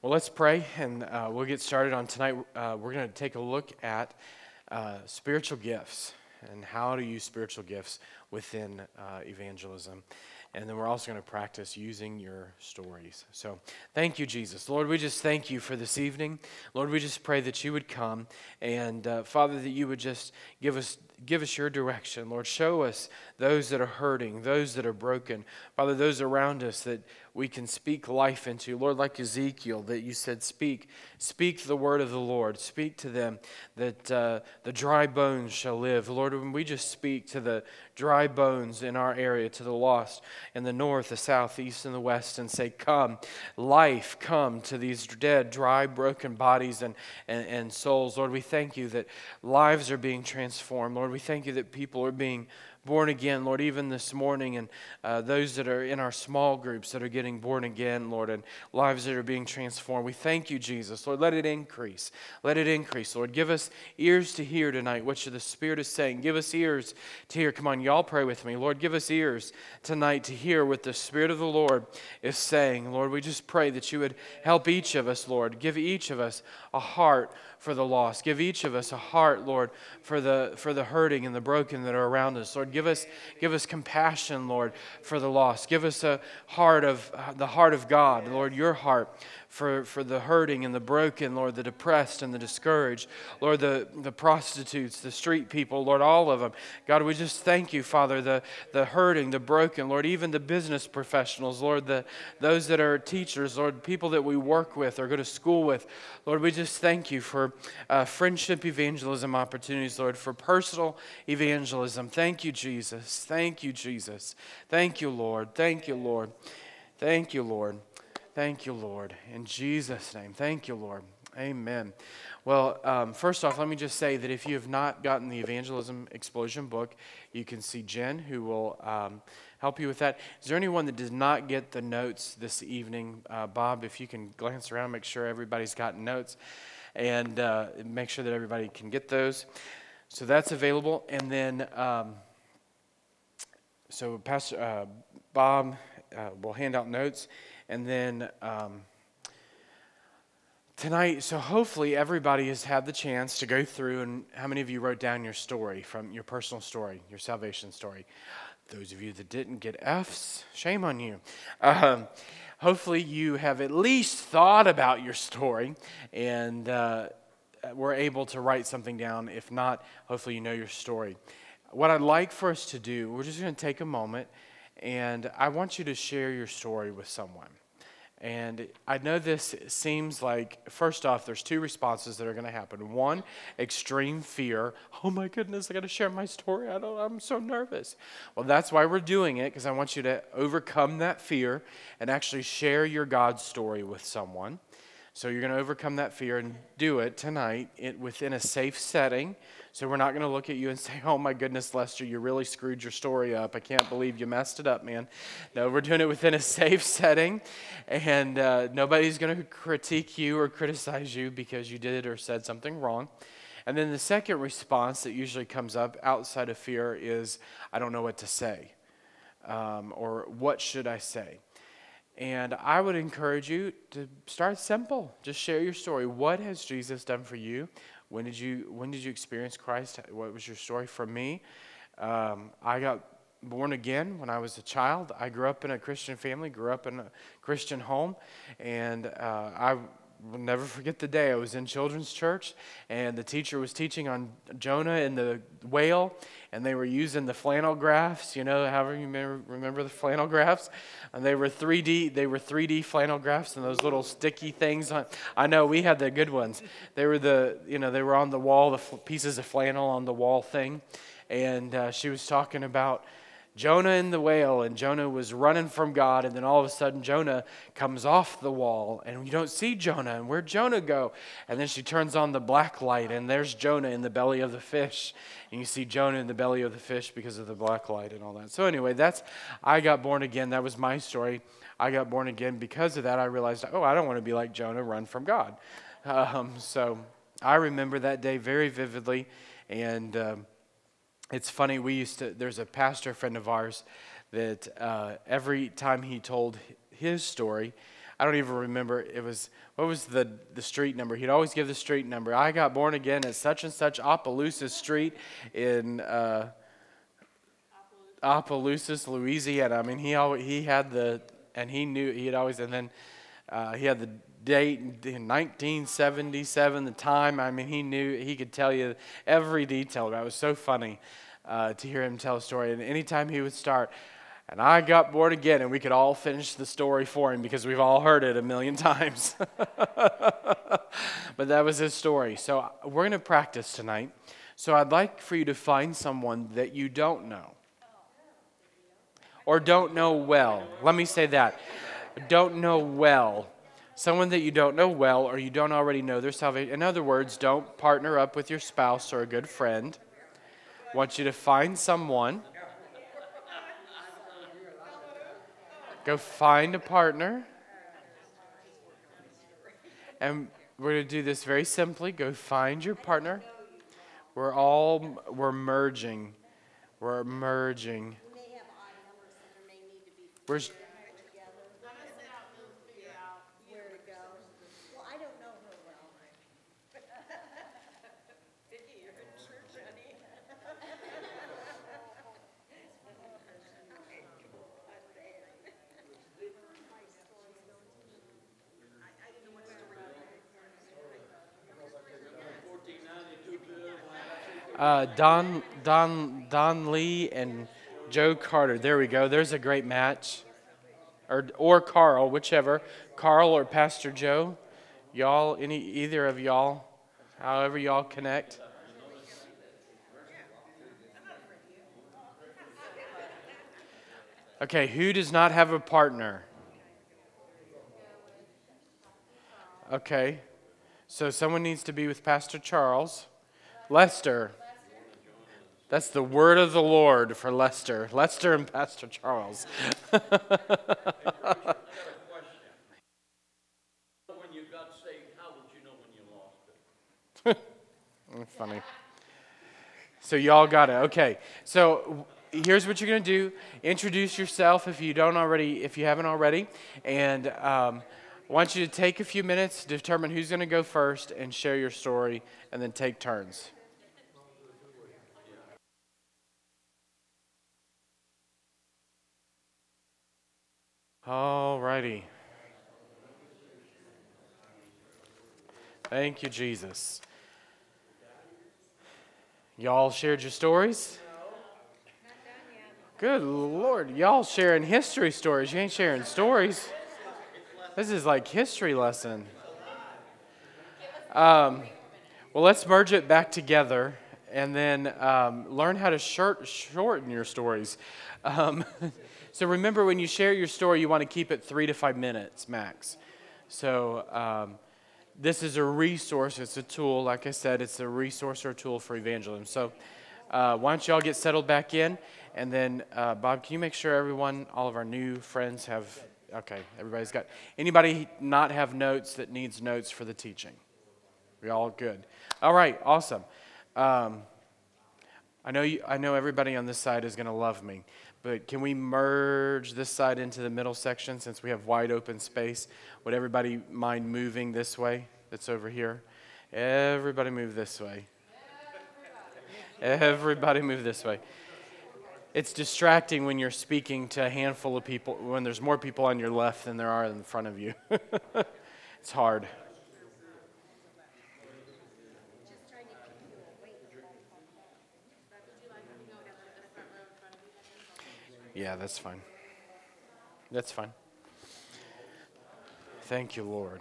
Well, let's pray and uh, we'll get started on tonight. Uh, we're going to take a look at uh, spiritual gifts and how to use spiritual gifts within uh, evangelism. And then we're also going to practice using your stories. So thank you, Jesus. Lord, we just thank you for this evening. Lord, we just pray that you would come and, uh, Father, that you would just give us give us your direction. Lord, show us those that are hurting, those that are broken. Father, those around us that we can speak life into. Lord, like Ezekiel, that you said, Speak, speak the word of the Lord. Speak to them that uh, the dry bones shall live. Lord, when we just speak to the dry bones in our area, to the lost in the north, the south, east, and the west, and say, Come, life, come to these dead, dry, broken bodies and, and, and souls. Lord, we thank you that lives are being transformed. Lord, we thank you that people are being born again, Lord, even this morning, and uh, those that are in our small groups that are getting born again, Lord, and lives that are being transformed. We thank you, Jesus. Lord, let it increase. Let it increase, Lord. Give us ears to hear tonight what the Spirit is saying. Give us ears to hear. Come on, y'all pray with me. Lord, give us ears tonight to hear what the Spirit of the Lord is saying. Lord, we just pray that you would help each of us, Lord. Give each of us a heart for the lost. Give each of us a heart, Lord, for the for the hurting and the broken that are around us. Lord, give us give us compassion, Lord, for the lost. Give us a heart of the heart of God, Lord, your heart for, for the hurting and the broken, Lord, the depressed and the discouraged, Lord, the, the prostitutes, the street people, Lord, all of them. God, we just thank you, Father, the, the hurting, the broken, Lord, even the business professionals, Lord, the, those that are teachers, Lord, people that we work with or go to school with. Lord, we just thank you for uh, friendship evangelism opportunities, Lord, for personal evangelism. Thank you, Jesus. Thank you, Jesus. Thank you, Lord. Thank you, Lord. Thank you, Lord. Thank you, Lord. In Jesus' name. Thank you, Lord. Amen. Well, um, first off, let me just say that if you have not gotten the Evangelism Explosion book, you can see Jen, who will um, help you with that. Is there anyone that did not get the notes this evening? Uh, Bob, if you can glance around, make sure everybody's gotten notes, and uh, make sure that everybody can get those. So that's available. And then, um, so Pastor uh, Bob uh, will hand out notes. And then um, tonight, so hopefully everybody has had the chance to go through. And how many of you wrote down your story from your personal story, your salvation story? Those of you that didn't get F's, shame on you. Um, hopefully, you have at least thought about your story and uh, were able to write something down. If not, hopefully, you know your story. What I'd like for us to do, we're just going to take a moment and I want you to share your story with someone. And I know this seems like, first off, there's two responses that are going to happen. One, extreme fear. Oh my goodness, I got to share my story. I don't, I'm so nervous. Well, that's why we're doing it, because I want you to overcome that fear and actually share your God story with someone. So you're going to overcome that fear and do it tonight within a safe setting so we're not going to look at you and say, oh my goodness, Lester, you really screwed your story up. I can't believe you messed it up, man. No, we're doing it within a safe setting, and uh, nobody's going to critique you or criticize you because you did or said something wrong. And then the second response that usually comes up outside of fear is, I don't know what to say, um, or what should I say? And I would encourage you to start simple. Just share your story. What has Jesus done for you? When did you when did you experience Christ? What was your story? For me, um, I got born again when I was a child. I grew up in a Christian family, grew up in a Christian home, and uh, I will never forget the day I was in children's church and the teacher was teaching on Jonah and the whale and they were using the flannel graphs, you know, however you remember the flannel graphs. And they were 3D, they were 3D flannel graphs and those little sticky things on I know we had the good ones. They were the, you know, they were on the wall, the pieces of flannel on the wall thing. And uh, she was talking about Jonah and the whale, and Jonah was running from God, and then all of a sudden Jonah comes off the wall, and you don't see Jonah, and where'd Jonah go? And then she turns on the black light, and there's Jonah in the belly of the fish, and you see Jonah in the belly of the fish because of the black light and all that. So anyway, that's I got born again. That was my story. I got born again because of that. I realized, oh, I don't want to be like Jonah, run from God. Um, so I remember that day very vividly, and. Um, it's funny, we used to, there's a pastor friend of ours that uh, every time he told his story, I don't even remember, it was, what was the, the street number? He'd always give the street number. I got born again at such and such Opelousas Street in uh, Opelousas, Louisiana. I mean, he, always, he had the, and he knew, he had always, and then uh, he had the date in 1977, the time. I mean, he knew, he could tell you every detail about it. Was so funny uh, to hear him tell a story. And anytime he would start, and I got bored again, and we could all finish the story for him because we've all heard it a million times. but that was his story. So we're going to practice tonight. So I'd like for you to find someone that you don't know or don't know well. Let me say that. Don't know well someone that you don't know well or you don't already know their salvation. In other words, don't partner up with your spouse or a good friend. I want you to find someone. Go find a partner. And we're going to do this very simply. Go find your partner. We're all we're merging. We're merging. We're Uh, Don, Don, Don Lee and Joe Carter. There we go. There's a great match. Or, or Carl, whichever. Carl or Pastor Joe. Y'all, any either of y'all, however y'all connect. Okay, who does not have a partner? Okay, so someone needs to be with Pastor Charles. Lester. That's the word of the Lord for Lester. Lester and Pastor Charles. Funny. So y'all got it. Okay. So here's what you're going to do. Introduce yourself if you don't already, if you haven't already, and um, I want you to take a few minutes determine who's going to go first and share your story, and then take turns. All righty. Thank you, Jesus. Y'all shared your stories? Good Lord. Y'all sharing history stories. You ain't sharing stories. This is like history lesson. Um, well, let's merge it back together and then um, learn how to short, shorten your stories. Um, So remember, when you share your story, you want to keep it three to five minutes max. So um, this is a resource, it's a tool. Like I said, it's a resource or a tool for evangelism. So uh, why don't you all get settled back in? And then, uh, Bob, can you make sure everyone, all of our new friends have, okay, everybody's got, anybody not have notes that needs notes for the teaching? We all good. All right, awesome. Um, I know you, I know everybody on this side is going to love me. But can we merge this side into the middle section since we have wide open space? Would everybody mind moving this way that's over here? Everybody move this way. Everybody move this way. It's distracting when you're speaking to a handful of people, when there's more people on your left than there are in front of you. it's hard. Yeah, that's fine. That's fine. Thank you, Lord.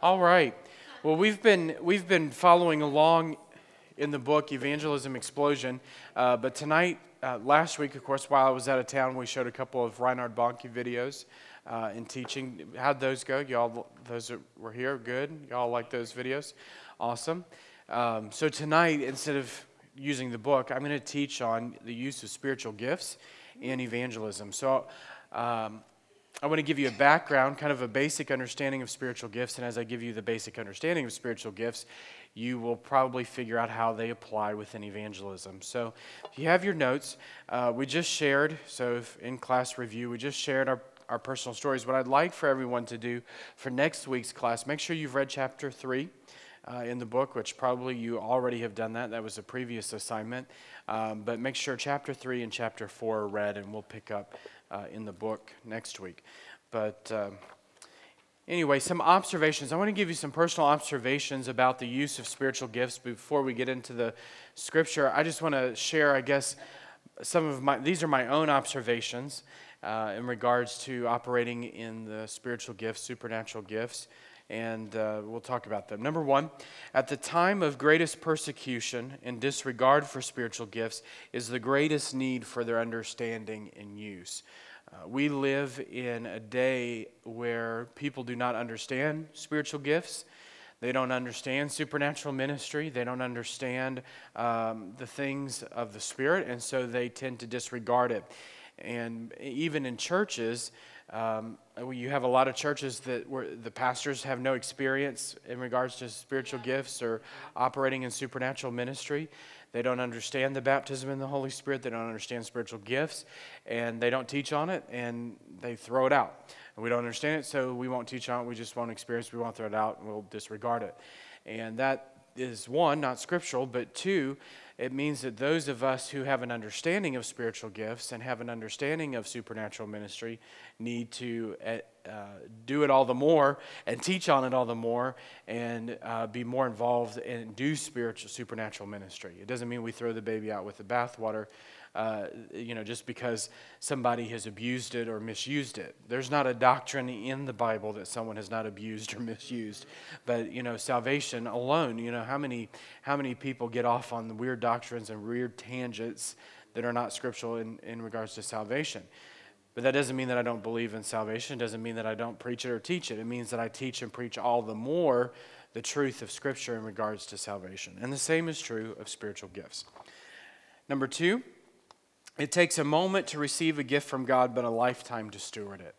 All right. Well, we've been we've been following along in the book Evangelism Explosion, uh, but tonight, uh, last week, of course, while I was out of town, we showed a couple of Reinhard Bonnke videos uh, in teaching. How'd those go? Y'all, those were here, good. Y'all like those videos? Awesome. Um, so tonight, instead of using the book, I'm going to teach on the use of spiritual gifts in evangelism. So. Um, I want to give you a background, kind of a basic understanding of spiritual gifts. And as I give you the basic understanding of spiritual gifts, you will probably figure out how they apply within evangelism. So, if you have your notes, uh, we just shared, so in class review, we just shared our, our personal stories. What I'd like for everyone to do for next week's class, make sure you've read chapter 3. Uh, in the book, which probably you already have done that. That was a previous assignment. Um, but make sure chapter 3 and chapter 4 are read, and we'll pick up uh, in the book next week. But um, anyway, some observations. I want to give you some personal observations about the use of spiritual gifts before we get into the scripture. I just want to share, I guess, some of my, these are my own observations uh, in regards to operating in the spiritual gifts, supernatural gifts and uh, we'll talk about them. Number one, at the time of greatest persecution and disregard for spiritual gifts is the greatest need for their understanding and use. Uh, we live in a day where people do not understand spiritual gifts. They don't understand supernatural ministry. They don't understand um, the things of the Spirit, and so they tend to disregard it. And even in churches, um, you have a lot of churches that where the pastors have no experience in regards to spiritual gifts or operating in supernatural ministry. They don't understand the baptism in the Holy Spirit. They don't understand spiritual gifts, and they don't teach on it, and they throw it out. And we don't understand it, so we won't teach on it. We just won't experience. We won't throw it out, and we'll disregard it. And that is one, not scriptural, but two, it means that those of us who have an understanding of spiritual gifts and have an understanding of supernatural ministry need to uh, uh, do it all the more and teach on it all the more and uh, be more involved and do spiritual supernatural ministry. It doesn't mean we throw the baby out with the bathwater uh, you know, just because somebody has abused it or misused it. There's not a doctrine in the Bible that someone has not abused or misused. But, you know, salvation alone, you know, how many, how many people get off on the weird doctrines and weird tangents that are not scriptural in, in regards to salvation? But that doesn't mean that I don't believe in salvation. It doesn't mean that I don't preach it or teach it. It means that I teach and preach all the more the truth of Scripture in regards to salvation. And the same is true of spiritual gifts. Number two, it takes a moment to receive a gift from God, but a lifetime to steward it.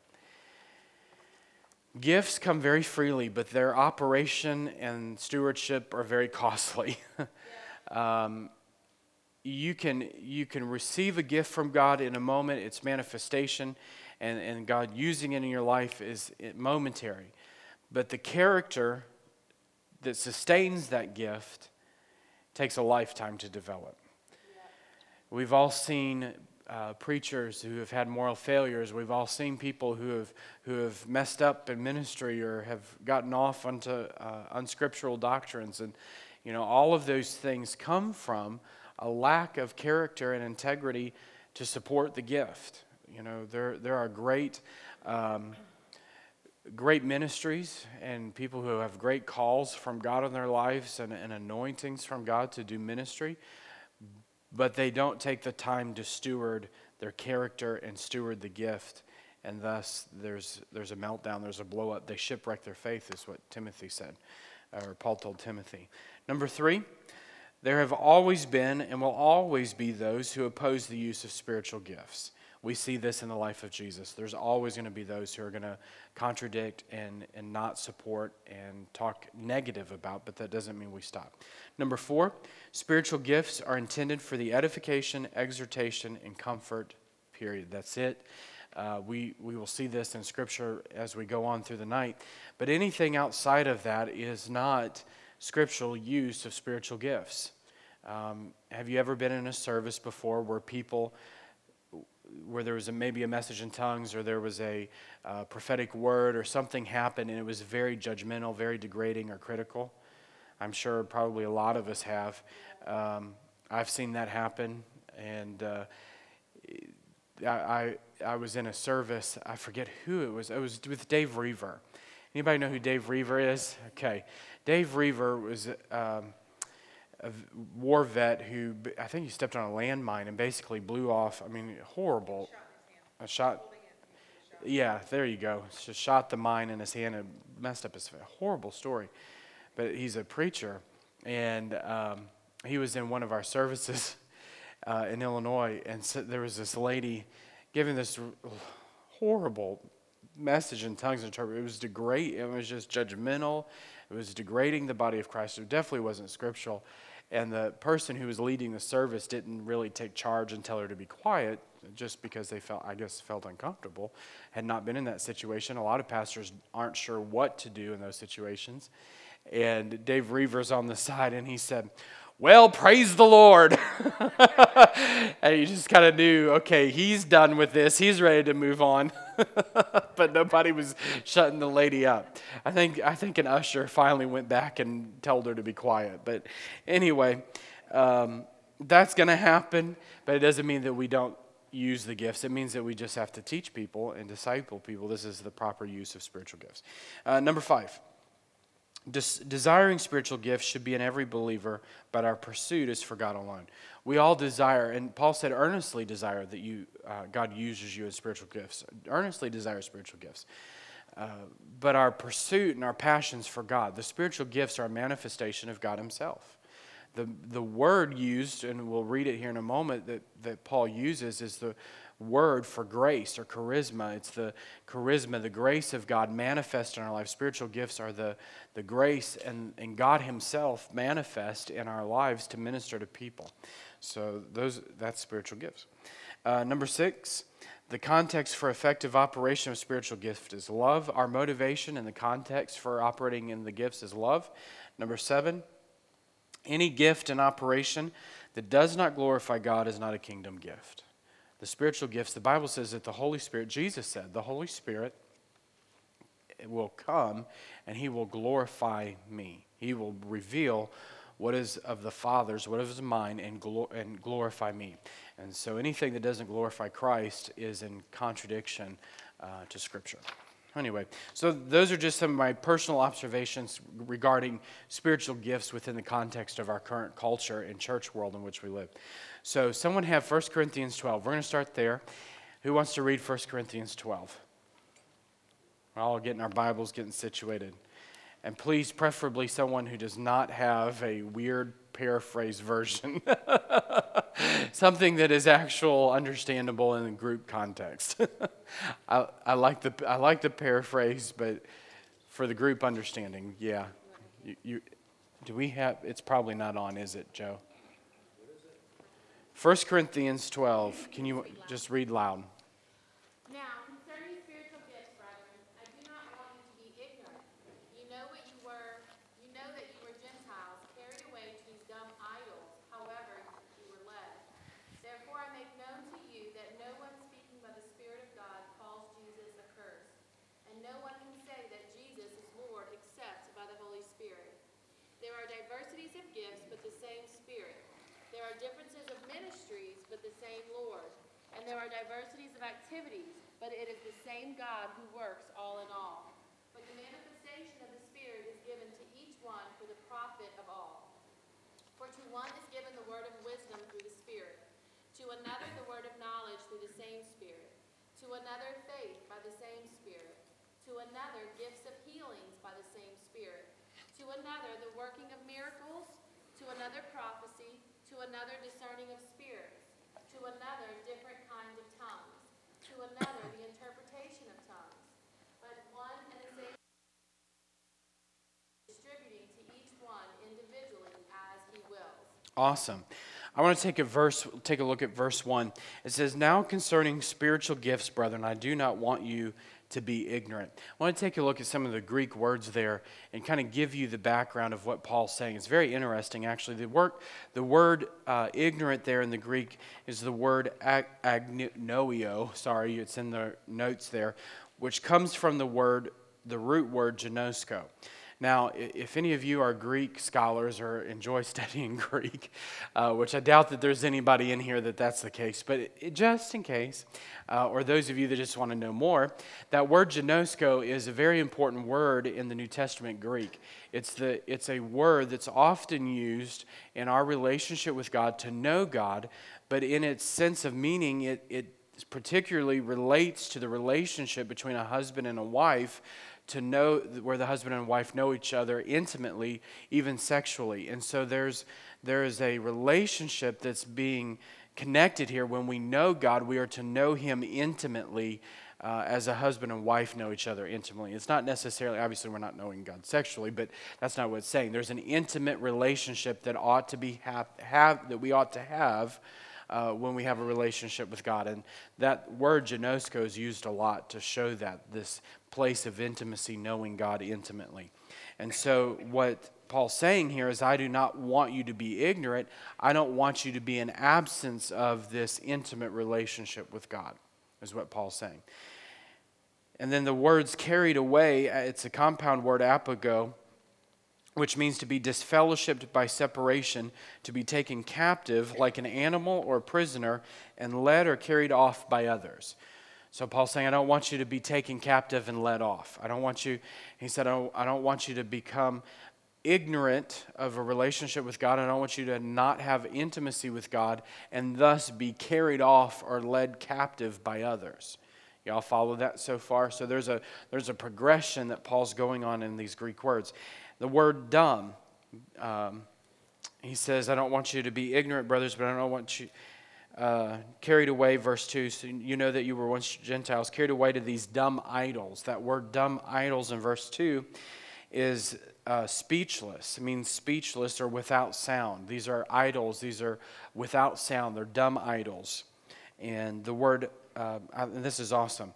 Gifts come very freely, but their operation and stewardship are very costly. um, you, can, you can receive a gift from God in a moment, its manifestation, and, and God using it in your life is momentary. But the character that sustains that gift takes a lifetime to develop. We've all seen uh, preachers who have had moral failures. We've all seen people who have, who have messed up in ministry or have gotten off onto uh, unscriptural doctrines. And, you know, all of those things come from a lack of character and integrity to support the gift. You know, there, there are great, um, great ministries and people who have great calls from God in their lives and, and anointings from God to do ministry but they don't take the time to steward their character and steward the gift. And thus, there's, there's a meltdown, there's a blow up. They shipwreck their faith, is what Timothy said, or Paul told Timothy. Number three, there have always been and will always be those who oppose the use of spiritual gifts. We see this in the life of Jesus. There's always going to be those who are going to contradict and, and not support and talk negative about, but that doesn't mean we stop. Number four, spiritual gifts are intended for the edification, exhortation, and comfort, period. That's it. Uh, we, we will see this in Scripture as we go on through the night. But anything outside of that is not scriptural use of spiritual gifts. Um, have you ever been in a service before where people where there was a, maybe a message in tongues or there was a uh, prophetic word or something happened and it was very judgmental, very degrading or critical. I'm sure probably a lot of us have. Um, I've seen that happen, and uh, I, I, I was in a service. I forget who it was. It was with Dave Roever. Anybody know who Dave Roever is? Okay. Dave Roever was um, a war vet who, I think he stepped on a landmine and basically blew off, I mean, horrible. A shot. Yeah, there you go. Just shot the mine in his hand and messed up his horrible story. But he's a preacher, and um, he was in one of our services uh, in Illinois, and so there was this lady giving this horrible message in tongues and interpret. It was degrade. It was just judgmental. It was degrading the body of Christ. It definitely wasn't scriptural. And the person who was leading the service didn't really take charge and tell her to be quiet, just because they felt, I guess, felt uncomfortable. Had not been in that situation. A lot of pastors aren't sure what to do in those situations. And Dave Roever's on the side, and he said, well, praise the Lord. and you just kind of knew, okay, he's done with this. He's ready to move on. but nobody was shutting the lady up. I think, I think an usher finally went back and told her to be quiet. But anyway, um, that's going to happen, but it doesn't mean that we don't use the gifts. It means that we just have to teach people and disciple people. This is the proper use of spiritual gifts. Uh, number five. Des- desiring spiritual gifts should be in every believer, but our pursuit is for God alone. We all desire, and Paul said, earnestly desire that you, uh, God uses you in spiritual gifts. Earnestly desire spiritual gifts. Uh, but our pursuit and our passions for God, the spiritual gifts are a manifestation of God Himself. The, the word used, and we'll read it here in a moment, that, that Paul uses is the word for grace or charisma. It's the charisma, the grace of God manifest in our lives. Spiritual gifts are the, the grace and, and God Himself manifest in our lives to minister to people. So those that's spiritual gifts. Uh, number six, the context for effective operation of spiritual gift is love. Our motivation and the context for operating in the gifts is love. Number seven, any gift in operation that does not glorify God is not a kingdom gift the spiritual gifts, the Bible says that the Holy Spirit, Jesus said, the Holy Spirit will come and he will glorify me. He will reveal what is of the Father's, what is mine, and, glo- and glorify me. And so anything that doesn't glorify Christ is in contradiction uh, to Scripture. Anyway, so those are just some of my personal observations regarding spiritual gifts within the context of our current culture and church world in which we live. So, someone have 1 Corinthians 12. We're going to start there. Who wants to read 1 Corinthians 12? We're all getting our Bibles, getting situated. And please, preferably someone who does not have a weird paraphrase version. Something that is actual, understandable in the group context. I, I, like the, I like the paraphrase, but for the group understanding, yeah. You, you, do we have, it's probably not on, is it, Joe? 1 Corinthians 12. Can you just read loud? There are diversities of activities, but it is the same God who works all in all. But the manifestation of the Spirit is given to each one for the profit of all. For to one is given the word of wisdom through the Spirit, to another the word of knowledge through the same Spirit, to another faith by the same Spirit, to another gifts of healings by the same Spirit, to another the working of miracles, to another prophecy, to another discerning of spirits to another different kinds of tongues, to another the interpretation of tongues. But one and the same distributing to each one individually as he wills. Awesome. I want to take a verse, take a look at verse 1. It says, Now concerning spiritual gifts, brethren, I do not want you to be ignorant. I want to take a look at some of the Greek words there and kind of give you the background of what Paul's saying. It's very interesting, actually. The word, the word uh, ignorant there in the Greek is the word ag- agnoio. Sorry, it's in the notes there, which comes from the word, the root word ginosko. Now, if any of you are Greek scholars or enjoy studying Greek, uh, which I doubt that there's anybody in here that that's the case, but it, just in case, uh, or those of you that just want to know more, that word ginosko is a very important word in the New Testament Greek. It's, the, it's a word that's often used in our relationship with God to know God, but in its sense of meaning, it, it particularly relates to the relationship between a husband and a wife to know where the husband and wife know each other intimately, even sexually. And so there's there is a relationship that's being connected here. When we know God, we are to know Him intimately. Uh, as a husband and wife know each other intimately. It's not necessarily, obviously, we're not knowing God sexually, but that's not what it's saying. There's an intimate relationship that ought to be have, have that we ought to have uh, when we have a relationship with God. And that word ginosko is used a lot to show that this place of intimacy, knowing God intimately. And so, what Paul's saying here is, I do not want you to be ignorant. I don't want you to be in absence of this intimate relationship with God, is what Paul's saying. And then the words carried away, uh, it's a compound word, apago which means to be disfellowshipped by separation, to be taken captive like an animal or a prisoner, and led or carried off by others. So Paul's saying, I don't want you to be taken captive and led off. I don't want you, he said, I don't, I don't want you to become ignorant of a relationship with God. I don't want you to not have intimacy with God and thus be carried off or led captive by others. Y'all follow that so far? So there's a, there's a progression that Paul's going on in these Greek words. The word dumb, um, he says, I don't want you to be ignorant, brothers, but I don't want you uh, carried away, verse 2. So you know that you were once Gentiles, carried away to these dumb idols. That word dumb idols in verse 2 is uh, speechless. It means speechless or without sound. These are idols, these are without sound. They're dumb idols. And the word, uh, and this is awesome.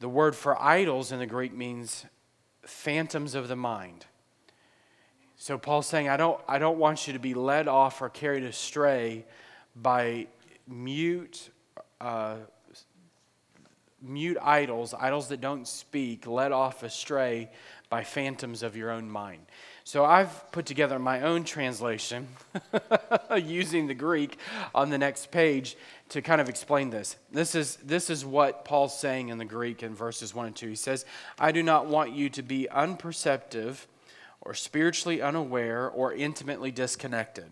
The word for idols in the Greek means phantoms of the mind. So Paul's saying, I don't, I don't want you to be led off or carried astray by mute, uh, mute idols, idols that don't speak, led off astray by phantoms of your own mind. So I've put together my own translation using the Greek on the next page to kind of explain this. This is, this is what Paul's saying in the Greek in verses 1 and 2. He says, I do not want you to be unperceptive or spiritually unaware or intimately disconnected.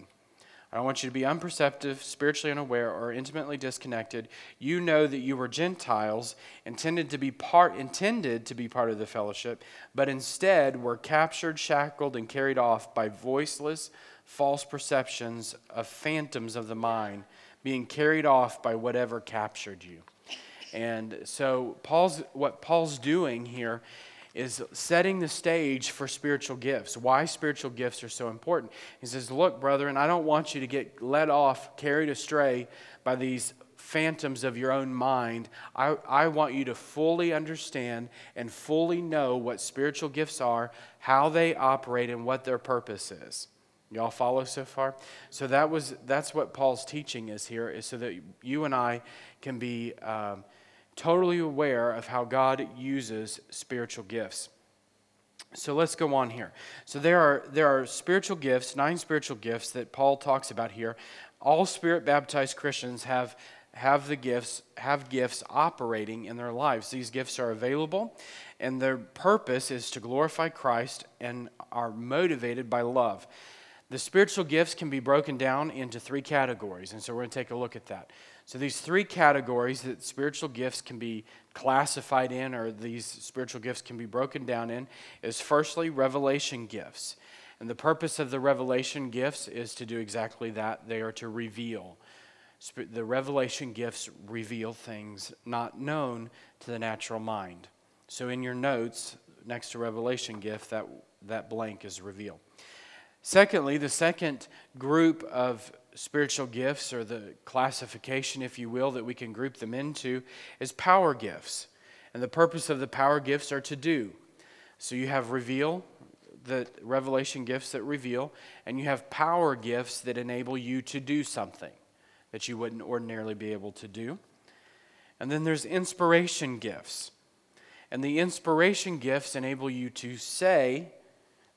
I don't want you to be unperceptive, spiritually unaware, or intimately disconnected. You know that you were Gentiles, intended to be part intended to be part of the fellowship, but instead were captured, shackled, and carried off by voiceless, false perceptions of phantoms of the mind, being carried off by whatever captured you. And so Paul's what Paul's doing here is setting the stage for spiritual gifts. Why spiritual gifts are so important. He says, Look, brethren, I don't want you to get led off, carried astray by these phantoms of your own mind. I, I want you to fully understand and fully know what spiritual gifts are, how they operate, and what their purpose is. Y'all follow so far? So that was that's what Paul's teaching is here, is so that you and I can be um, totally aware of how God uses spiritual gifts. So let's go on here. So there are there are spiritual gifts, nine spiritual gifts that Paul talks about here. All spirit baptized Christians have have the gifts have gifts operating in their lives. These gifts are available and their purpose is to glorify Christ and are motivated by love. The spiritual gifts can be broken down into three categories, and so we're going to take a look at that. So, these three categories that spiritual gifts can be classified in, or these spiritual gifts can be broken down in, is firstly, revelation gifts. And the purpose of the revelation gifts is to do exactly that. They are to reveal. The revelation gifts reveal things not known to the natural mind. So, in your notes, next to revelation gift, that, that blank is reveal. Secondly, the second group of spiritual gifts, or the classification, if you will, that we can group them into, is power gifts. And the purpose of the power gifts are to do. So you have reveal, the revelation gifts that reveal, and you have power gifts that enable you to do something that you wouldn't ordinarily be able to do. And then there's inspiration gifts. And the inspiration gifts enable you to say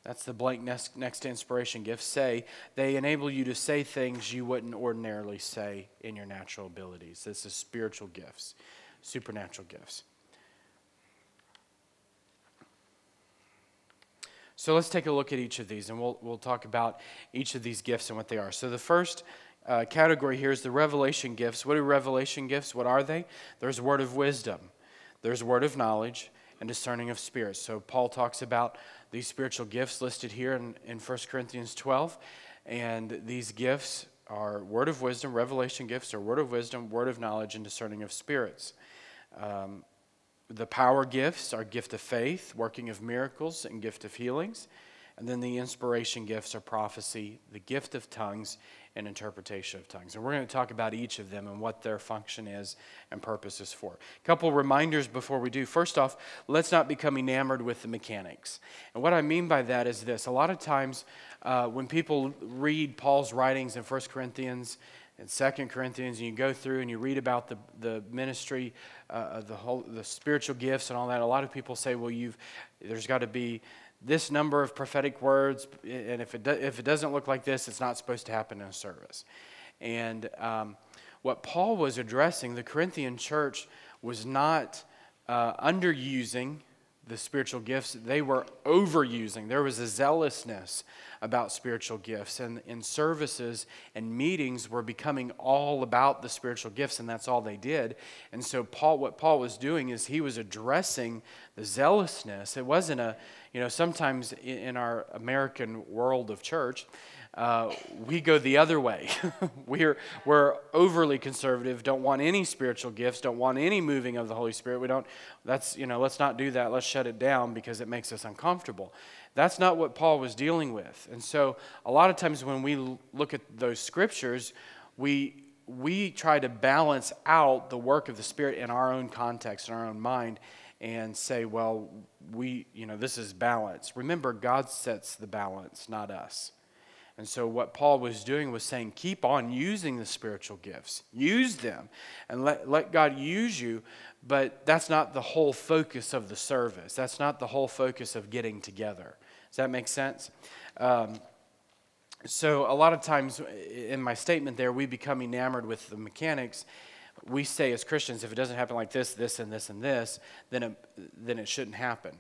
That's the blank next, next inspiration gift. Say, they enable you to say things you wouldn't ordinarily say in your natural abilities. This is spiritual gifts, supernatural gifts. So let's take a look at each of these, and we'll, we'll talk about each of these gifts and what they are. So the first uh, category here is the revelation gifts. What are revelation gifts? What are they? There's word of wisdom, there's word of knowledge, and discerning of spirits. So Paul talks about these spiritual gifts listed here in, in 1 Corinthians 12. And these gifts are word of wisdom, revelation gifts are word of wisdom, word of knowledge, and discerning of spirits. Um, the power gifts are gift of faith, working of miracles, and gift of healings. And then the inspiration gifts are prophecy, the gift of tongues, and interpretation of tongues. And we're going to talk about each of them and what their function is and purpose is for. A couple reminders before we do. First off, let's not become enamored with the mechanics. And what I mean by that is this a lot of times uh, when people read Paul's writings in 1 Corinthians, and Second Corinthians, and you go through and you read about the, the ministry, uh, the whole the spiritual gifts and all that. A lot of people say, well, you've there's got to be this number of prophetic words, and if it, do, if it doesn't look like this, it's not supposed to happen in a service. And um, what Paul was addressing, the Corinthian church was not uh, underusing the spiritual gifts, they were overusing. There was a zealousness about spiritual gifts, and in services and meetings were becoming all about the spiritual gifts, and that's all they did. And so, Paul, what Paul was doing is he was addressing the zealousness. It wasn't a, you know, sometimes in our American world of church, uh, we go the other way. we're, we're overly conservative, don't want any spiritual gifts, don't want any moving of the Holy Spirit. We don't, that's, you know, let's not do that. Let's shut it down because it makes us uncomfortable. That's not what Paul was dealing with. And so a lot of times when we look at those scriptures, we, we try to balance out the work of the Spirit in our own context, in our own mind, and say, well, we, you know, this is balance. Remember, God sets the balance, not us. And so, what Paul was doing was saying, keep on using the spiritual gifts, use them, and let, let God use you. But that's not the whole focus of the service. That's not the whole focus of getting together. Does that make sense? Um, so, a lot of times in my statement there, we become enamored with the mechanics. We say as Christians, if it doesn't happen like this, this, and this, and this, then it, then it shouldn't happen.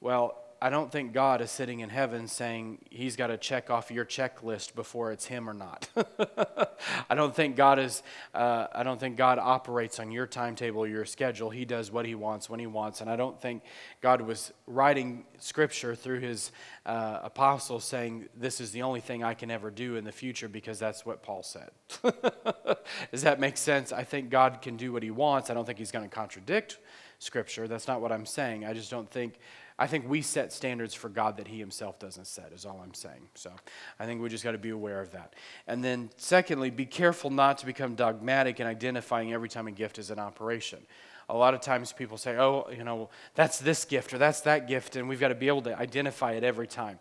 Well, I don't think God is sitting in heaven saying he's got to check off your checklist before it's him or not. I don't think God is. Uh, I don't think God operates on your timetable, your schedule. He does what he wants when he wants, and I don't think God was writing scripture through his uh, apostles saying this is the only thing I can ever do in the future because that's what Paul said. Does that make sense? I think God can do what he wants. I don't think he's going to contradict scripture. That's not what I'm saying. I just don't think I think we set standards for God that He Himself doesn't set, is all I'm saying. So I think we just got to be aware of that. And then, secondly, be careful not to become dogmatic in identifying every time a gift is in operation. A lot of times people say, oh, you know, that's this gift or that's that gift, and we've got to be able to identify it every time.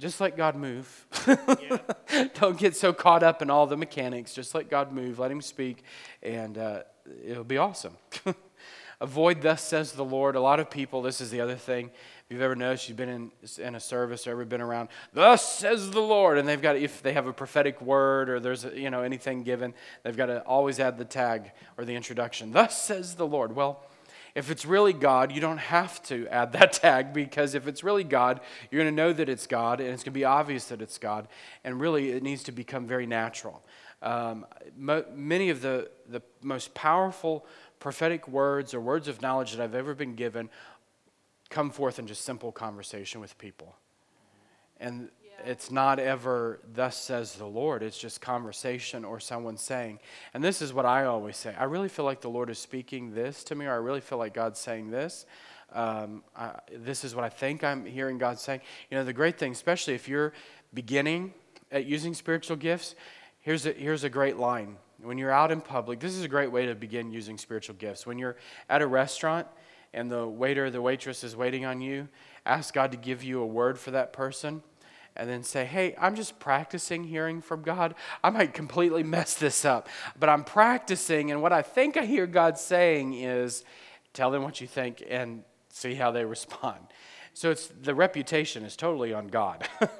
Just let God move. Don't get so caught up in all the mechanics. Just let God move. Let Him speak, and uh, it'll be awesome. Avoid, thus says the Lord. A lot of people, this is the other thing. If you've ever noticed, you've been in, in a service or ever been around, thus says the Lord. And they've got, if they have a prophetic word or there's, you know, anything given, they've got to always add the tag or the introduction. Thus says the Lord. Well, if it's really God, you don't have to add that tag because if it's really God, you're going to know that it's God and it's going to be obvious that it's God. And really, it needs to become very natural. Um, mo- many of the, the most powerful prophetic words or words of knowledge that I've ever been given come forth in just simple conversation with people. And yeah. it's not ever, thus says the Lord. It's just conversation or someone saying. And this is what I always say I really feel like the Lord is speaking this to me, or I really feel like God's saying this. Um, I, this is what I think I'm hearing God saying. You know, the great thing, especially if you're beginning at using spiritual gifts, here's a, here's a great line when you're out in public, this is a great way to begin using spiritual gifts. When you're at a restaurant and the waiter the waitress is waiting on you, ask God to give you a word for that person and then say, Hey, I'm just practicing hearing from God. I might completely mess this up, but I'm practicing, and what I think I hear God saying is, Tell them what you think and see how they respond. So it's the reputation is totally on God.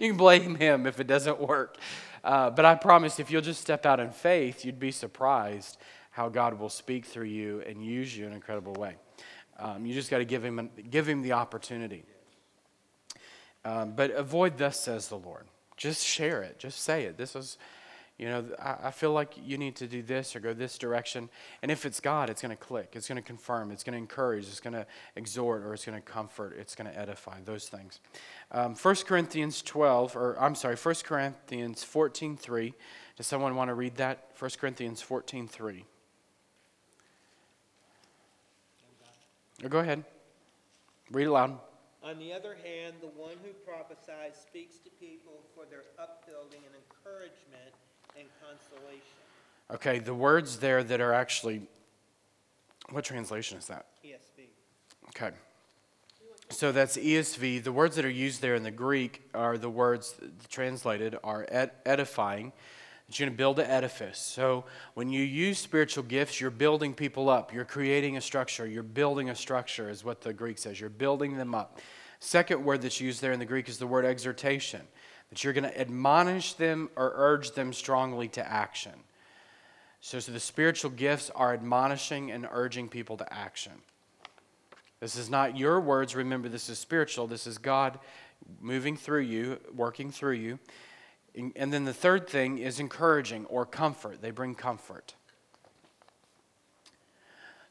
you can blame him if it doesn't work. Uh, but I promise if you'll just step out in faith, you'd be surprised how God will speak through you and use you in an incredible way. Um, you just got to give him, give him the opportunity. Um, but avoid thus says the Lord. Just share it. Just say it. This is, you know, I, feel like you need to do this or go this direction. And if it's God, it's going to click. It's going to confirm. It's going to encourage. It's going to exhort or it's going to comfort. It's going to edify. Those things. Um, 1 Corinthians 12, or I'm sorry, 1 Corinthians 14 3. Does someone want to read that? 1 Corinthians 14 3. Oh, go ahead. Read it loud. On the other hand, the one who prophesies speaks to people for their upbuilding and encouragement and consolation. Okay, the words there that are actually, what translation is that? ESV. Okay. So that's ESV. The words that are used there in the Greek are the words translated are ed- edifying. You're going to build an edifice. So when you use spiritual gifts, you're building people up. You're creating a structure. You're building a structure, is what the Greek says. You're building them up. Second word that's used there in the Greek is the word exhortation. That you're going to admonish them or urge them strongly to action. So, so the spiritual gifts are admonishing and urging people to action. This is not your words. Remember, this is spiritual. This is God moving through you, working through you. And then the third thing is encouraging or comfort. They bring comfort.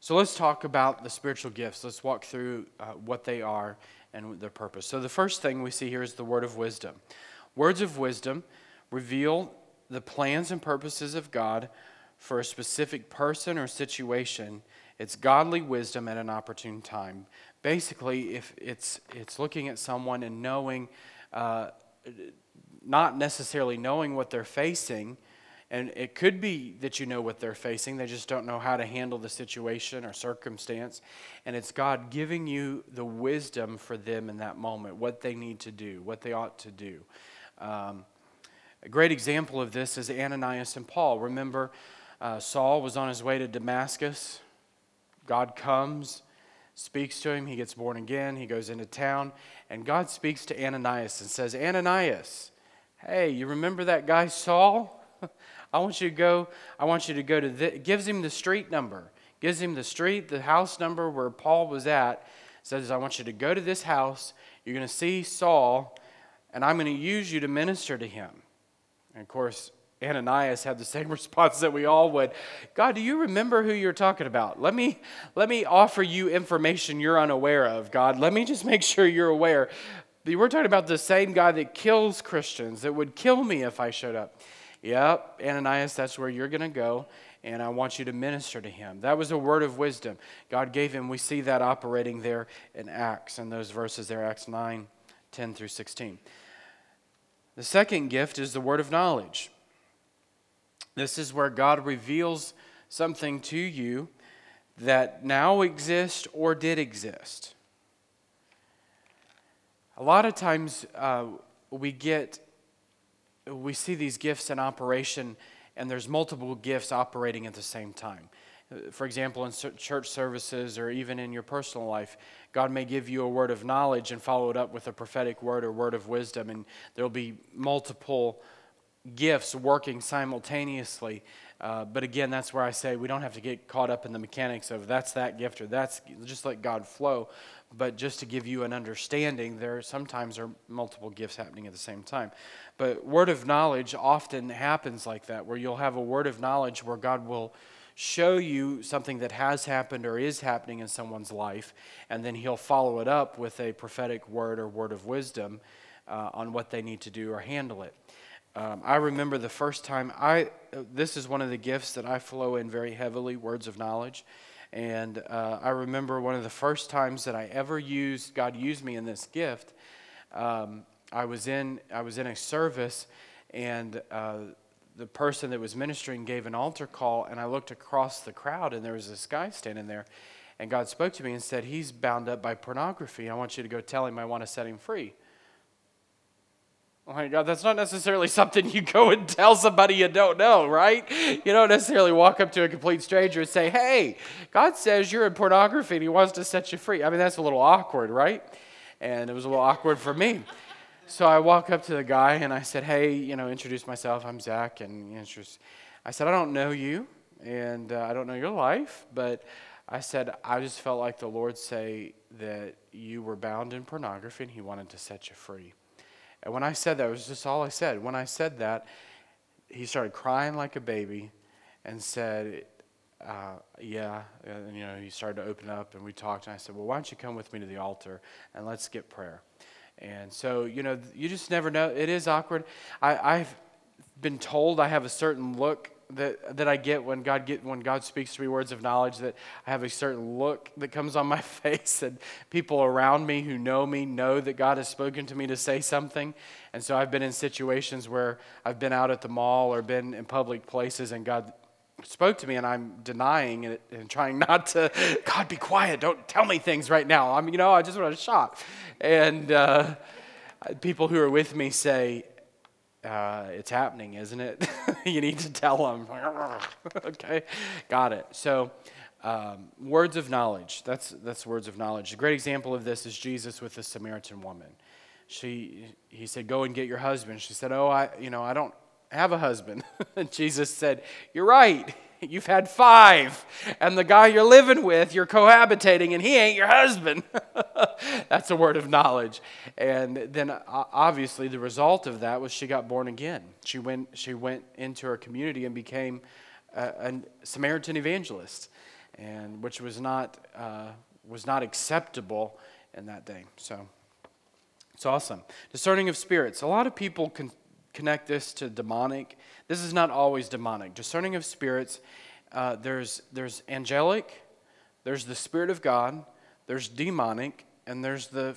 So let's talk about the spiritual gifts. Let's walk through uh, what they are and their purpose. So the first thing we see here is the word of wisdom. Words of wisdom reveal the plans and purposes of God for a specific person or situation it's godly wisdom at an opportune time. Basically, if it's, it's looking at someone and knowing, uh, not necessarily knowing what they're facing, and it could be that you know what they're facing, they just don't know how to handle the situation or circumstance. And it's God giving you the wisdom for them in that moment, what they need to do, what they ought to do. Um, a great example of this is Ananias and Paul. Remember, uh, Saul was on his way to Damascus God comes, speaks to him. He gets born again. He goes into town. And God speaks to Ananias and says, Ananias, hey, you remember that guy Saul? I want you to go, I want you to go to, gives him the street number, gives him the street, the house number where Paul was at, says, I want you to go to this house. You're going to see Saul, and I'm going to use you to minister to him. And of course, Ananias had the same response that we all would. God, do you remember who you're talking about? Let me let me offer you information you're unaware of, God. Let me just make sure you're aware. We're talking about the same guy that kills Christians, that would kill me if I showed up. Yep, Ananias, that's where you're going to go, and I want you to minister to him. That was a word of wisdom God gave him. We see that operating there in Acts, in those verses there, Acts 9, 10 through 16. The second gift is the word of knowledge. This is where God reveals something to you that now exists or did exist. A lot of times uh, we get, we see these gifts in operation, and there's multiple gifts operating at the same time. For example, in church services or even in your personal life, God may give you a word of knowledge and follow it up with a prophetic word or word of wisdom, and there'll be multiple gifts working simultaneously. Uh, but again, that's where I say we don't have to get caught up in the mechanics of that's that gift or that's just let God flow. But just to give you an understanding, there sometimes are multiple gifts happening at the same time. But word of knowledge often happens like that, where you'll have a word of knowledge where God will show you something that has happened or is happening in someone's life, and then He'll follow it up with a prophetic word or word of wisdom uh, on what they need to do or handle it. Um, I remember the first time I, this is one of the gifts that I flow in very heavily words of knowledge. And uh, I remember one of the first times that I ever used, God used me in this gift. Um, I, was in, I was in a service, and uh, the person that was ministering gave an altar call, and I looked across the crowd, and there was this guy standing there. And God spoke to me and said, He's bound up by pornography. I want you to go tell him I want to set him free. Oh my God, that's not necessarily something you go and tell somebody you don't know, right? You don't necessarily walk up to a complete stranger and say, hey, God says you're in pornography and he wants to set you free. I mean, that's a little awkward, right? And it was a little awkward for me. So I walk up to the guy and I said, hey, you know, introduce myself. I'm Zach. And I said, I don't know you and uh, I don't know your life, but I said, I just felt like the Lord say that you were bound in pornography and he wanted to set you free. And when I said that, it was just all I said. When I said that, he started crying like a baby and said, uh, yeah, and you know, he started to open up and we talked and I said, well, why don't you come with me to the altar and let's get prayer. And so, you know, you just never know. It is awkward. I, I've been told I have a certain look that, that I get when God get when God speaks to me words of knowledge that I have a certain look that comes on my face and people around me who know me know that God has spoken to me to say something. And so I've been in situations where I've been out at the mall or been in public places and God spoke to me and I'm denying it and trying not to, God, be quiet. Don't tell me things right now. I'm, you know, I just want to shot. And uh, people who are with me say, uh, it's happening, isn't it? you need to tell them. okay, got it. So, um, words of knowledge. That's that's words of knowledge. A great example of this is Jesus with the Samaritan woman. She, he said, "Go and get your husband." She said, "Oh, I, you know, I don't have a husband." and Jesus said, "You're right. You've had five, and the guy you're living with, you're cohabitating, and he ain't your husband. That's a word of knowledge. And then, obviously, the result of that was she got born again. She went, she went into her community and became a, a Samaritan evangelist, and which was not uh, was not acceptable in that day. So, it's awesome. Discerning of spirits. A lot of people can connect this to demonic. This is not always demonic. Discerning of spirits, uh, there's, there's angelic, there's the Spirit of God, there's demonic, and there's the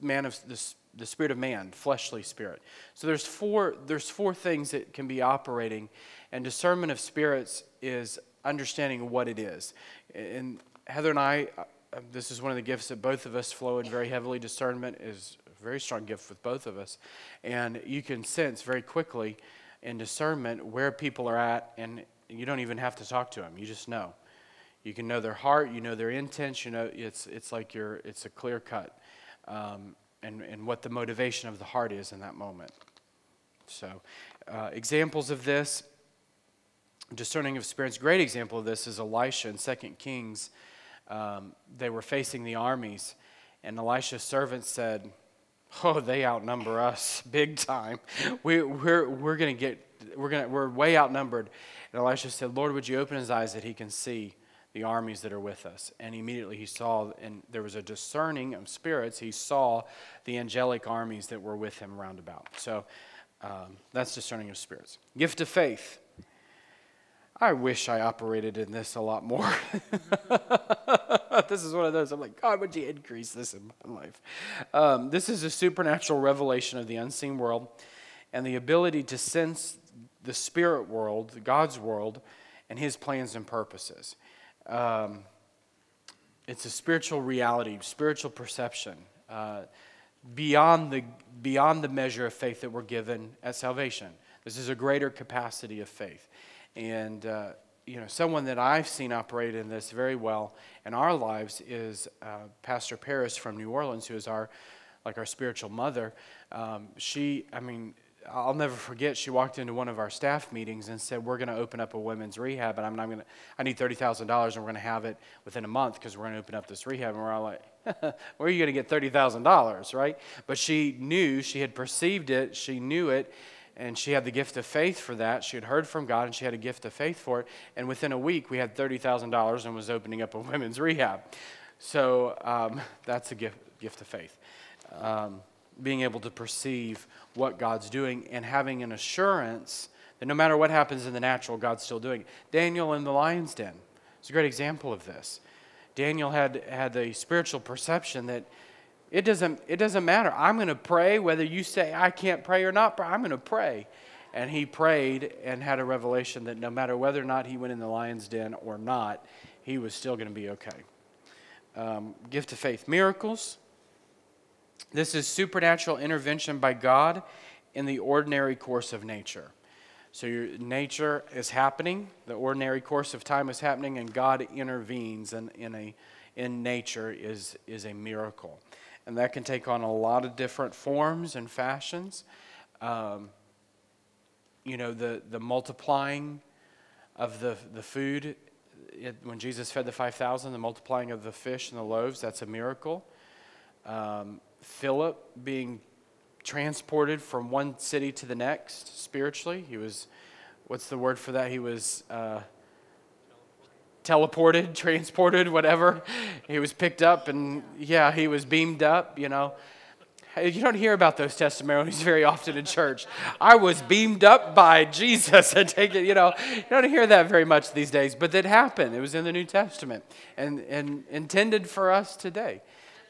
man of the, the spirit of man, fleshly spirit. So there's four, there's four things that can be operating, and discernment of spirits is understanding what it is. And Heather and I, uh, this is one of the gifts that both of us flow in very heavily. Discernment is very strong gift with both of us. And you can sense very quickly in discernment where people are at, and you don't even have to talk to them. You just know. You can know their heart, you know their intent, you know it's, it's like you're, it's a clear cut, um, and, and what the motivation of the heart is in that moment. So, uh, examples of this, discerning of spirits, great example of this is Elisha in 2 Kings. Um, they were facing the armies, and Elisha's servant said, Oh, they outnumber us big time. We, we're we're going to get, we're, gonna, we're way outnumbered. And Elisha said, Lord, would you open his eyes that he can see the armies that are with us? And immediately he saw, and there was a discerning of spirits. He saw the angelic armies that were with him round about. So um, that's discerning of spirits. Gift of faith. I wish I operated in this a lot more. this is one of those. I'm like, God, would you increase this in my life? Um, this is a supernatural revelation of the unseen world and the ability to sense the spirit world, God's world, and his plans and purposes. Um, it's a spiritual reality, spiritual perception. Uh, beyond the beyond the measure of faith that we're given at salvation. This is a greater capacity of faith. And, uh, you know, someone that I've seen operate in this very well in our lives is uh, Pastor Paris from New Orleans, who is our, like our spiritual mother. Um, she, I mean, I'll never forget. She walked into one of our staff meetings and said, "We're going to open up a women's rehab, and I'm, I'm going to. I need thirty thousand dollars, and we're going to have it within a month because we're going to open up this rehab." And we're all like, "Where are you going to get thirty thousand dollars, right?" But she knew, she had perceived it, she knew it, and she had the gift of faith for that. She had heard from God, and she had a gift of faith for it. And within a week, we had $30,000 and was opening up a women's rehab. So um, that's a gift, gift of faith. Um, being able to perceive what God's doing and having an assurance that no matter what happens in the natural, God's still doing it. Daniel in the lion's den is a great example of this. Daniel had, had a spiritual perception that it doesn't, it doesn't matter. I'm going to pray whether you say I can't pray or not, I'm going to pray. And he prayed and had a revelation that no matter whether or not he went in the lion's den or not, he was still going to be okay. Um, gift of faith. Miracles. This is supernatural intervention by God in the ordinary course of nature. So your nature is happening, the ordinary course of time is happening, and God intervenes in, in, a, in nature is, is a miracle. And that can take on a lot of different forms and fashions. Um, you know, the, the multiplying of the, the food, it, when Jesus fed the 5,000, the multiplying of the fish and the loaves, that's a miracle. Um, Philip being transported from one city to the next spiritually. He was, what's the word for that? He was uh, teleported, transported, whatever. He was picked up and, yeah, he was beamed up, you know. You don't hear about those testimonies very often in church. I was beamed up by Jesus and take it, you know. You don't hear that very much these days, but that happened. It was in the New Testament and, and intended for us today.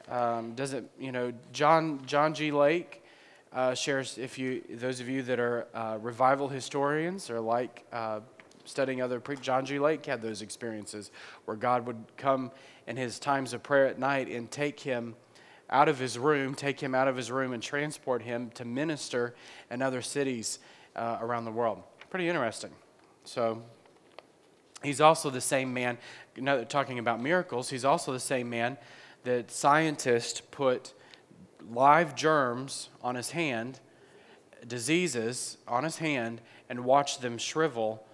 Um, does it, you know, John, John G. Lake uh, shares, if you, those of you that are uh, revival historians or like uh, studying other, pre- John G. Lake had those experiences where God would come in his times of prayer at night and take him out of his room, take him out of his room and transport him to minister in other cities uh, around the world. Pretty interesting. So he's also the same man, Now talking about miracles, he's also the same man that scientists put live germs on his hand, diseases on his hand, and watched them shrivel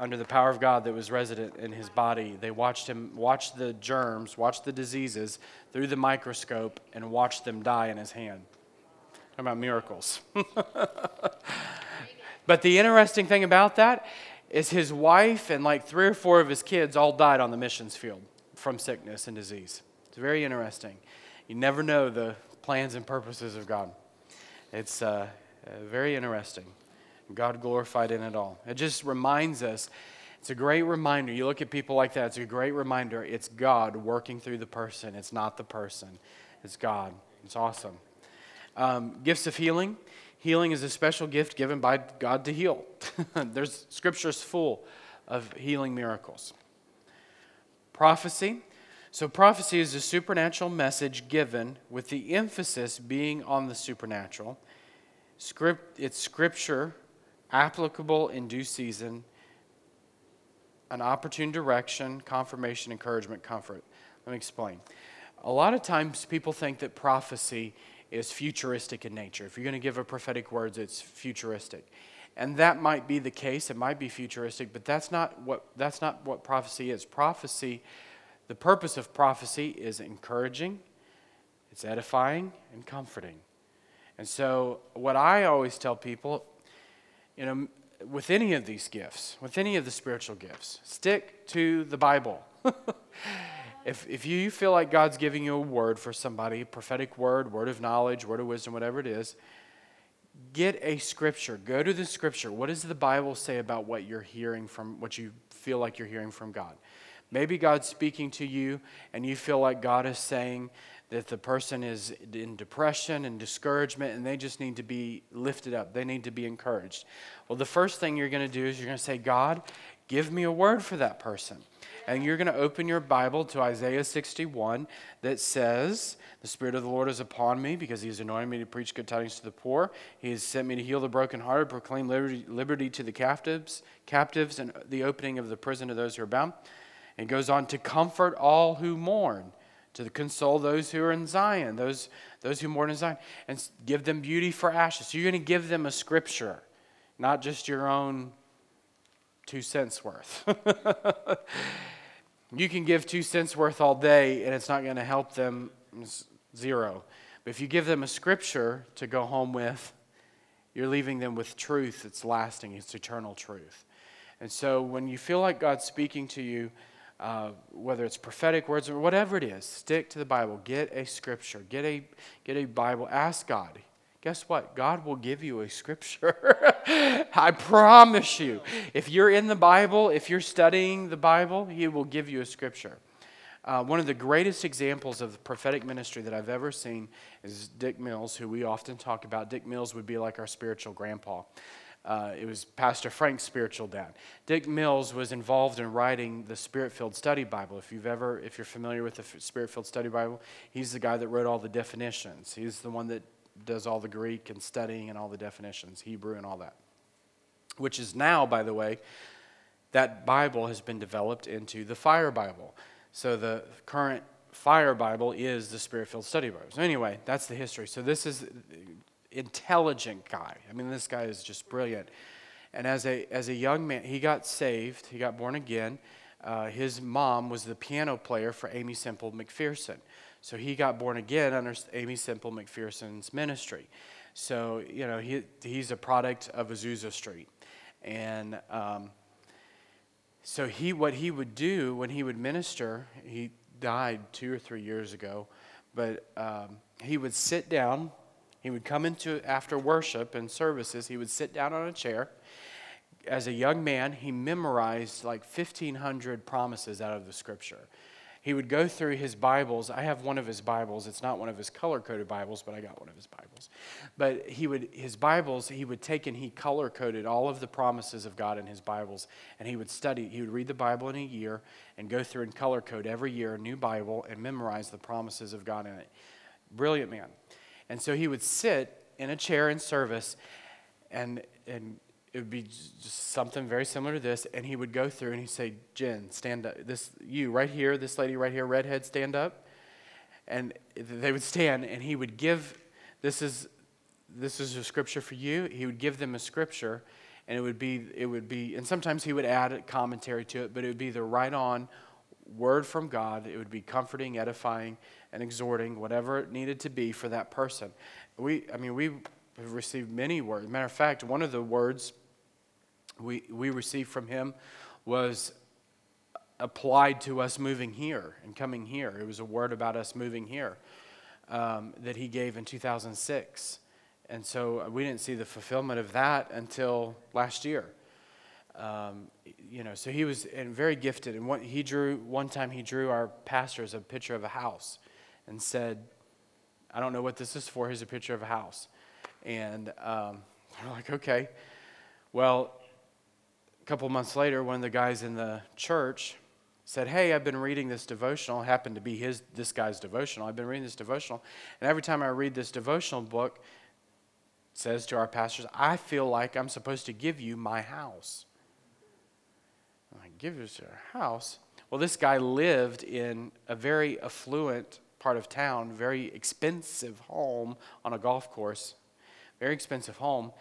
under the power of God that was resident in his body. They watched him watch the germs, watch the diseases through the microscope, and watched them die in his hand. Talking about miracles. but the interesting thing about that is his wife and like three or four of his kids all died on the missions field from sickness and disease. It's very interesting. You never know the plans and purposes of God. It's uh, very interesting. God glorified in it all. It just reminds us, it's a great reminder. You look at people like that, it's a great reminder. It's God working through the person, it's not the person, it's God. It's awesome. Um, gifts of healing. Healing is a special gift given by God to heal. There's scriptures full of healing miracles. Prophecy. So, prophecy is a supernatural message given with the emphasis being on the supernatural. Script, it's scripture applicable in due season, an opportune direction, confirmation, encouragement, comfort. Let me explain. A lot of times people think that prophecy is futuristic in nature. If you're going to give a prophetic words, it's futuristic. And that might be the case, it might be futuristic, but that's not what that's not what prophecy is. Prophecy, the purpose of prophecy is encouraging, it's edifying and comforting. And so what I always tell people you know, with any of these gifts, with any of the spiritual gifts, stick to the Bible. if, if you feel like God's giving you a word for somebody, prophetic word, word of knowledge, word of wisdom, whatever it is, get a scripture. Go to the scripture. What does the Bible say about what you're hearing from, what you feel like you're hearing from God? Maybe God's speaking to you and you feel like God is saying that the person is in depression and discouragement and they just need to be lifted up. They need to be encouraged. Well, the first thing you're going to do is you're going to say, God, give me a word for that person. And you're going to open your Bible to Isaiah 61 that says, The Spirit of the Lord is upon me because He has anointed me to preach good tidings to the poor. He has sent me to heal the brokenhearted, proclaim liberty, liberty to the captives, captives, and the opening of the prison to those who are bound. And goes on to comfort all who mourn to console those who are in Zion, those, those who mourn in Zion, and give them beauty for ashes. So you're going to give them a scripture, not just your own two cents worth. you can give two cents worth all day, and it's not going to help them zero. But if you give them a scripture to go home with, you're leaving them with truth that's lasting, it's eternal truth. And so when you feel like God's speaking to you, uh, whether it's prophetic words or whatever it is, stick to the Bible. Get a scripture. Get a, get a Bible. Ask God. Guess what? God will give you a scripture. I promise you. If you're in the Bible, if you're studying the Bible, He will give you a scripture. Uh, one of the greatest examples of prophetic ministry that I've ever seen is Dick Mills, who we often talk about. Dick Mills would be like our spiritual grandpa. Uh, it was Pastor Frank's spiritual dad. Dick Mills was involved in writing the Spirit-filled Study Bible. If you've ever, if you're familiar with the Spirit-filled Study Bible, he's the guy that wrote all the definitions. He's the one that does all the Greek and studying and all the definitions, Hebrew and all that. Which is now, by the way, that Bible has been developed into the Fire Bible. So the current Fire Bible is the Spirit filled study Bible. So, anyway, that's the history. So, this is intelligent guy. I mean, this guy is just brilliant. And as a, as a young man, he got saved, he got born again. Uh, his mom was the piano player for Aimee Semple McPherson. So he got born again under Aimee Semple McPherson's ministry. So, you know, he, he's a product of Azusa Street. And um, so he, what he would do when he would minister, he died two or three years ago, but um, he would sit down. He would come into after worship and services. He would sit down on a chair. As a young man, he memorized like 1,500 promises out of the scripture he would go through his Bibles. I have one of his Bibles. It's not one of his color coded Bibles, but I got one of his Bibles. But he would his Bibles he would take and he color coded all of the promises of God in his Bibles, and he would study. He would read the Bible in a year and go through and color code every year a new Bible and memorize the promises of God in it. Brilliant man. And so he would sit in a chair in service and and it would be just something very similar to this and he would go through and he'd say jen stand up. This you right here this lady right here redhead stand up. And they would stand and he would give this is this is a scripture for you. He would give them a scripture and it would be it would be and sometimes he would add a commentary to it but it would be the right on word from god it would be comforting edifying and exhorting whatever it needed to be for that person we i mean we have received many words matter of fact one of the words we, we received from him was applied to us moving here and coming here. It was a word about us moving here um, that he gave in 2006. And so uh, we didn't see the fulfillment of that until last year. Um, you know, so he was and very gifted. And what he drew, one time he drew our pastors a picture of a house and said, I don't know what this is for. Here's a picture of a house. And um, we're like, okay. Well, a couple months later, one of the guys in the church said, Hey, I've been reading this devotional. It happened to be his, this guy's devotional. I've been reading this devotional. And every time I read this devotional book, says to our pastors, I feel like I'm supposed to give you my house. I give us your house. Well, this guy lived in a very affluent part of town, very expensive home on a golf course, very expensive home,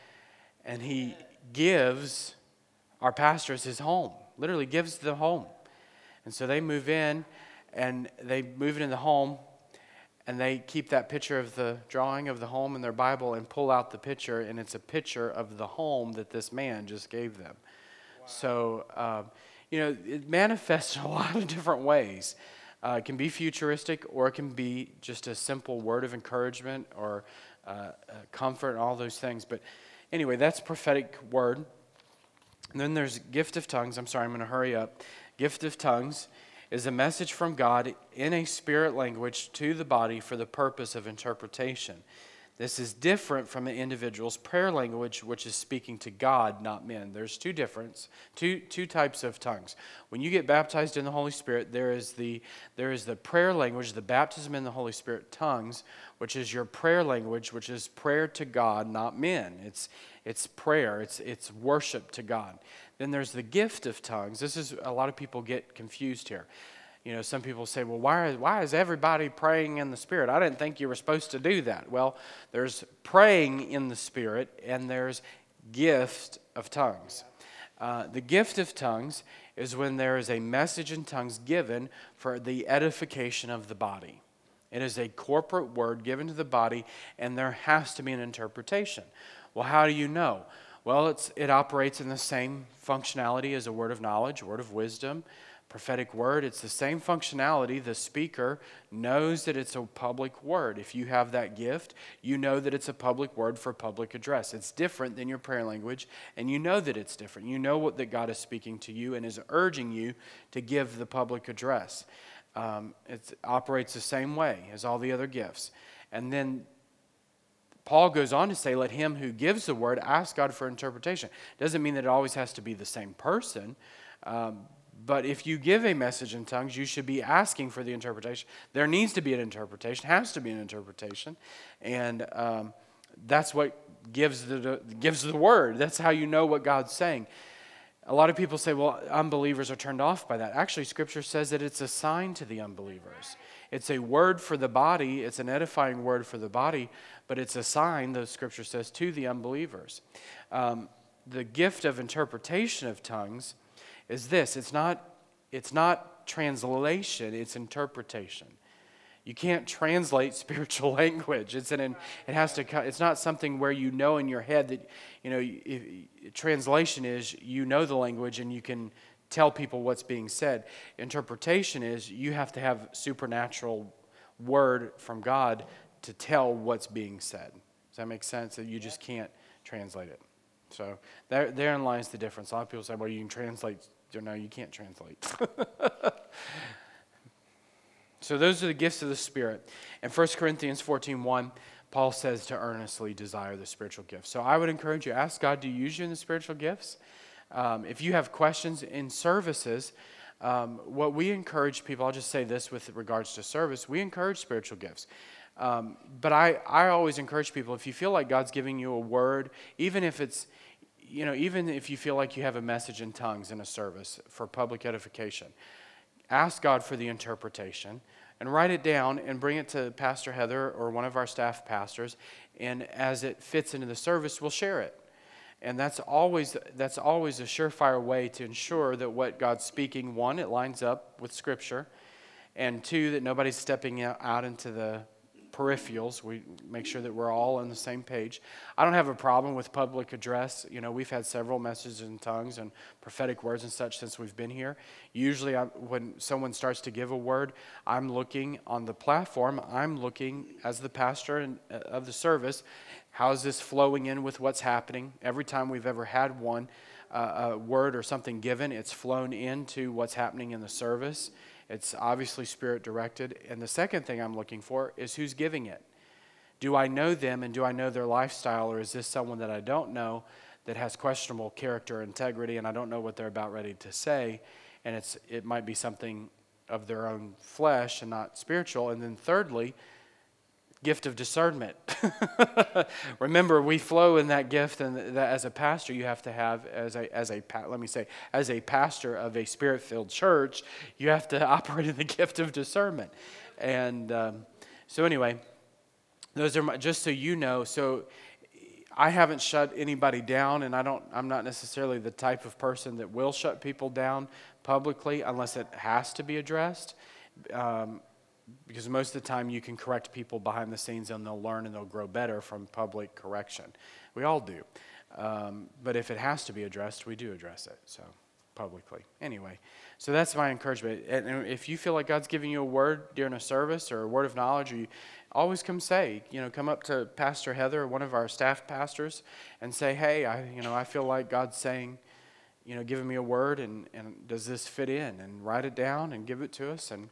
and he gives our pastor is his home, literally gives the home. And so they move in and they move it in the home and they keep that picture of the drawing of the home in their Bible and pull out the picture, and it's a picture of the home that this man just gave them. Wow. So, um, you know, it manifests in a lot of different ways. Uh, it can be futuristic, or it can be just a simple word of encouragement or uh, uh, comfort, and all those things. But anyway, that's prophetic word. And then there's gift of tongues. I'm sorry, I'm going to hurry up. Gift of tongues is a message from God in a spirit language to the body for the purpose of interpretation. This is different from an individual's prayer language, which is speaking to God, not men. There's two difference, two, two types of tongues. When you get baptized in the Holy Spirit, there is the there is the prayer language, the baptism in the Holy Spirit, tongues, which is your prayer language, which is prayer to God, not men. It's it's prayer, it's, it's worship to God. Then there's the gift of tongues. This is a lot of people get confused here. You know, some people say, well, why, why is everybody praying in the Spirit? I didn't think you were supposed to do that. Well, there's praying in the Spirit, and there's gift of tongues. Uh, the gift of tongues is when there is a message in tongues given for the edification of the body. It is a corporate word given to the body, and there has to be an interpretation. Well, how do you know? Well, it's, it operates in the same functionality as a word of knowledge, word of wisdom, prophetic word. It's the same functionality. The speaker knows that it's a public word. If you have that gift, you know that it's a public word for public address. It's different than your prayer language, and you know that it's different. You know what that God is speaking to you and is urging you to give the public address. Um, it operates the same way as all the other gifts. And then Paul goes on to say, let him who gives the word ask God for interpretation. Doesn't mean that it always has to be the same person. Um, but if you give a message in tongues, you should be asking for the interpretation. There needs to be an interpretation, has to be an interpretation. And um, that's what gives the, gives the word. That's how you know what God's saying. A lot of people say, well, unbelievers are turned off by that. Actually, Scripture says that it's a sign to the unbelievers. It's a word for the body, it's an edifying word for the body, but it's a sign, the Scripture says, to the unbelievers. Um, the gift of interpretation of tongues is this it's not, it's not translation, it's interpretation. You can't translate spiritual language. It's an, it has to. It's not something where you know in your head that, you know. If, translation is you know the language and you can tell people what's being said. Interpretation is you have to have supernatural word from God to tell what's being said. Does that make sense? That you just can't translate it. So there, therein lies the difference. A lot of people say, "Well, you can translate." No, you can't translate. So those are the gifts of the Spirit. In 1 Corinthians 14 1, Paul says to earnestly desire the spiritual gifts. So I would encourage you, ask God to use you in the spiritual gifts. Um, if you have questions in services, um, what we encourage people, I'll just say this with regards to service, we encourage spiritual gifts. Um, but I, I always encourage people, if you feel like God's giving you a word, even if it's, you know, even if you feel like you have a message in tongues in a service for public edification, ask God for the interpretation and write it down and bring it to Pastor Heather or one of our staff pastors. And as it fits into the service, we'll share it. And that's always, that's always a surefire way to ensure that what God's speaking, one, it lines up with Scripture, and two, that nobody's stepping out into the peripherals. We make sure that we're all on the same page. I don't have a problem with public address. You know, we've had several messages in tongues and prophetic words and such since we've been here. Usually, I, when someone starts to give a word, I'm looking on the platform, I'm looking as the pastor uh, of the service, how is this flowing in with what's happening? Every time we've ever had one, uh, a word or something given, it's flown into what's happening in the service. It's obviously spirit directed. And the second thing I'm looking for is who's giving it. Do I know them and do I know their lifestyle, or is this someone that I don't know that has questionable character integrity and I don't know what they're about ready to say? And it's, it might be something of their own flesh and not spiritual. And then, thirdly, gift of discernment. Remember, we flow in that gift, and that as a pastor, you have to have as a as a let me say as a pastor of a spirit-filled church, you have to operate in the gift of discernment. And um, so, anyway, those are my, just so you know. So. I haven't shut anybody down, and I don't. I'm not necessarily the type of person that will shut people down publicly unless it has to be addressed. Um, because most of the time you can correct people behind the scenes and they'll learn and they'll grow better from public correction. We all do. Um, but if it has to be addressed, we do address it. So publicly. Anyway, so that's my encouragement. And if you feel like God's giving you a word during a service or a word of knowledge, you always come say, you know, come up to Pastor Heather, one of our staff pastors, and say, hey, I, you know, I feel like God's saying, you know, giving me a word, and, and does this fit in? And write it down and give it to us, and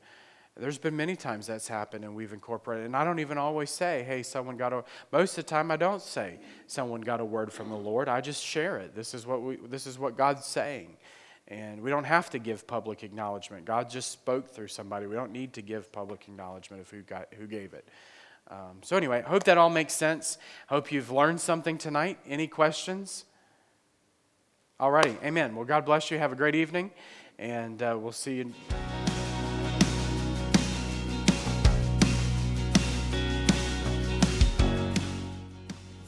there's been many times that's happened and we've incorporated. And I don't even always say, hey, someone got a most of the time I don't say someone got a word from the Lord. I just share it. This is what we this is what God's saying. And we don't have to give public acknowledgement. God just spoke through somebody. We don't need to give public acknowledgement of who got who gave it. Um, so anyway, I hope that all makes sense. Hope you've learned something tonight. Any questions? All righty, amen. Well, God bless you. Have a great evening, and uh, we'll see you.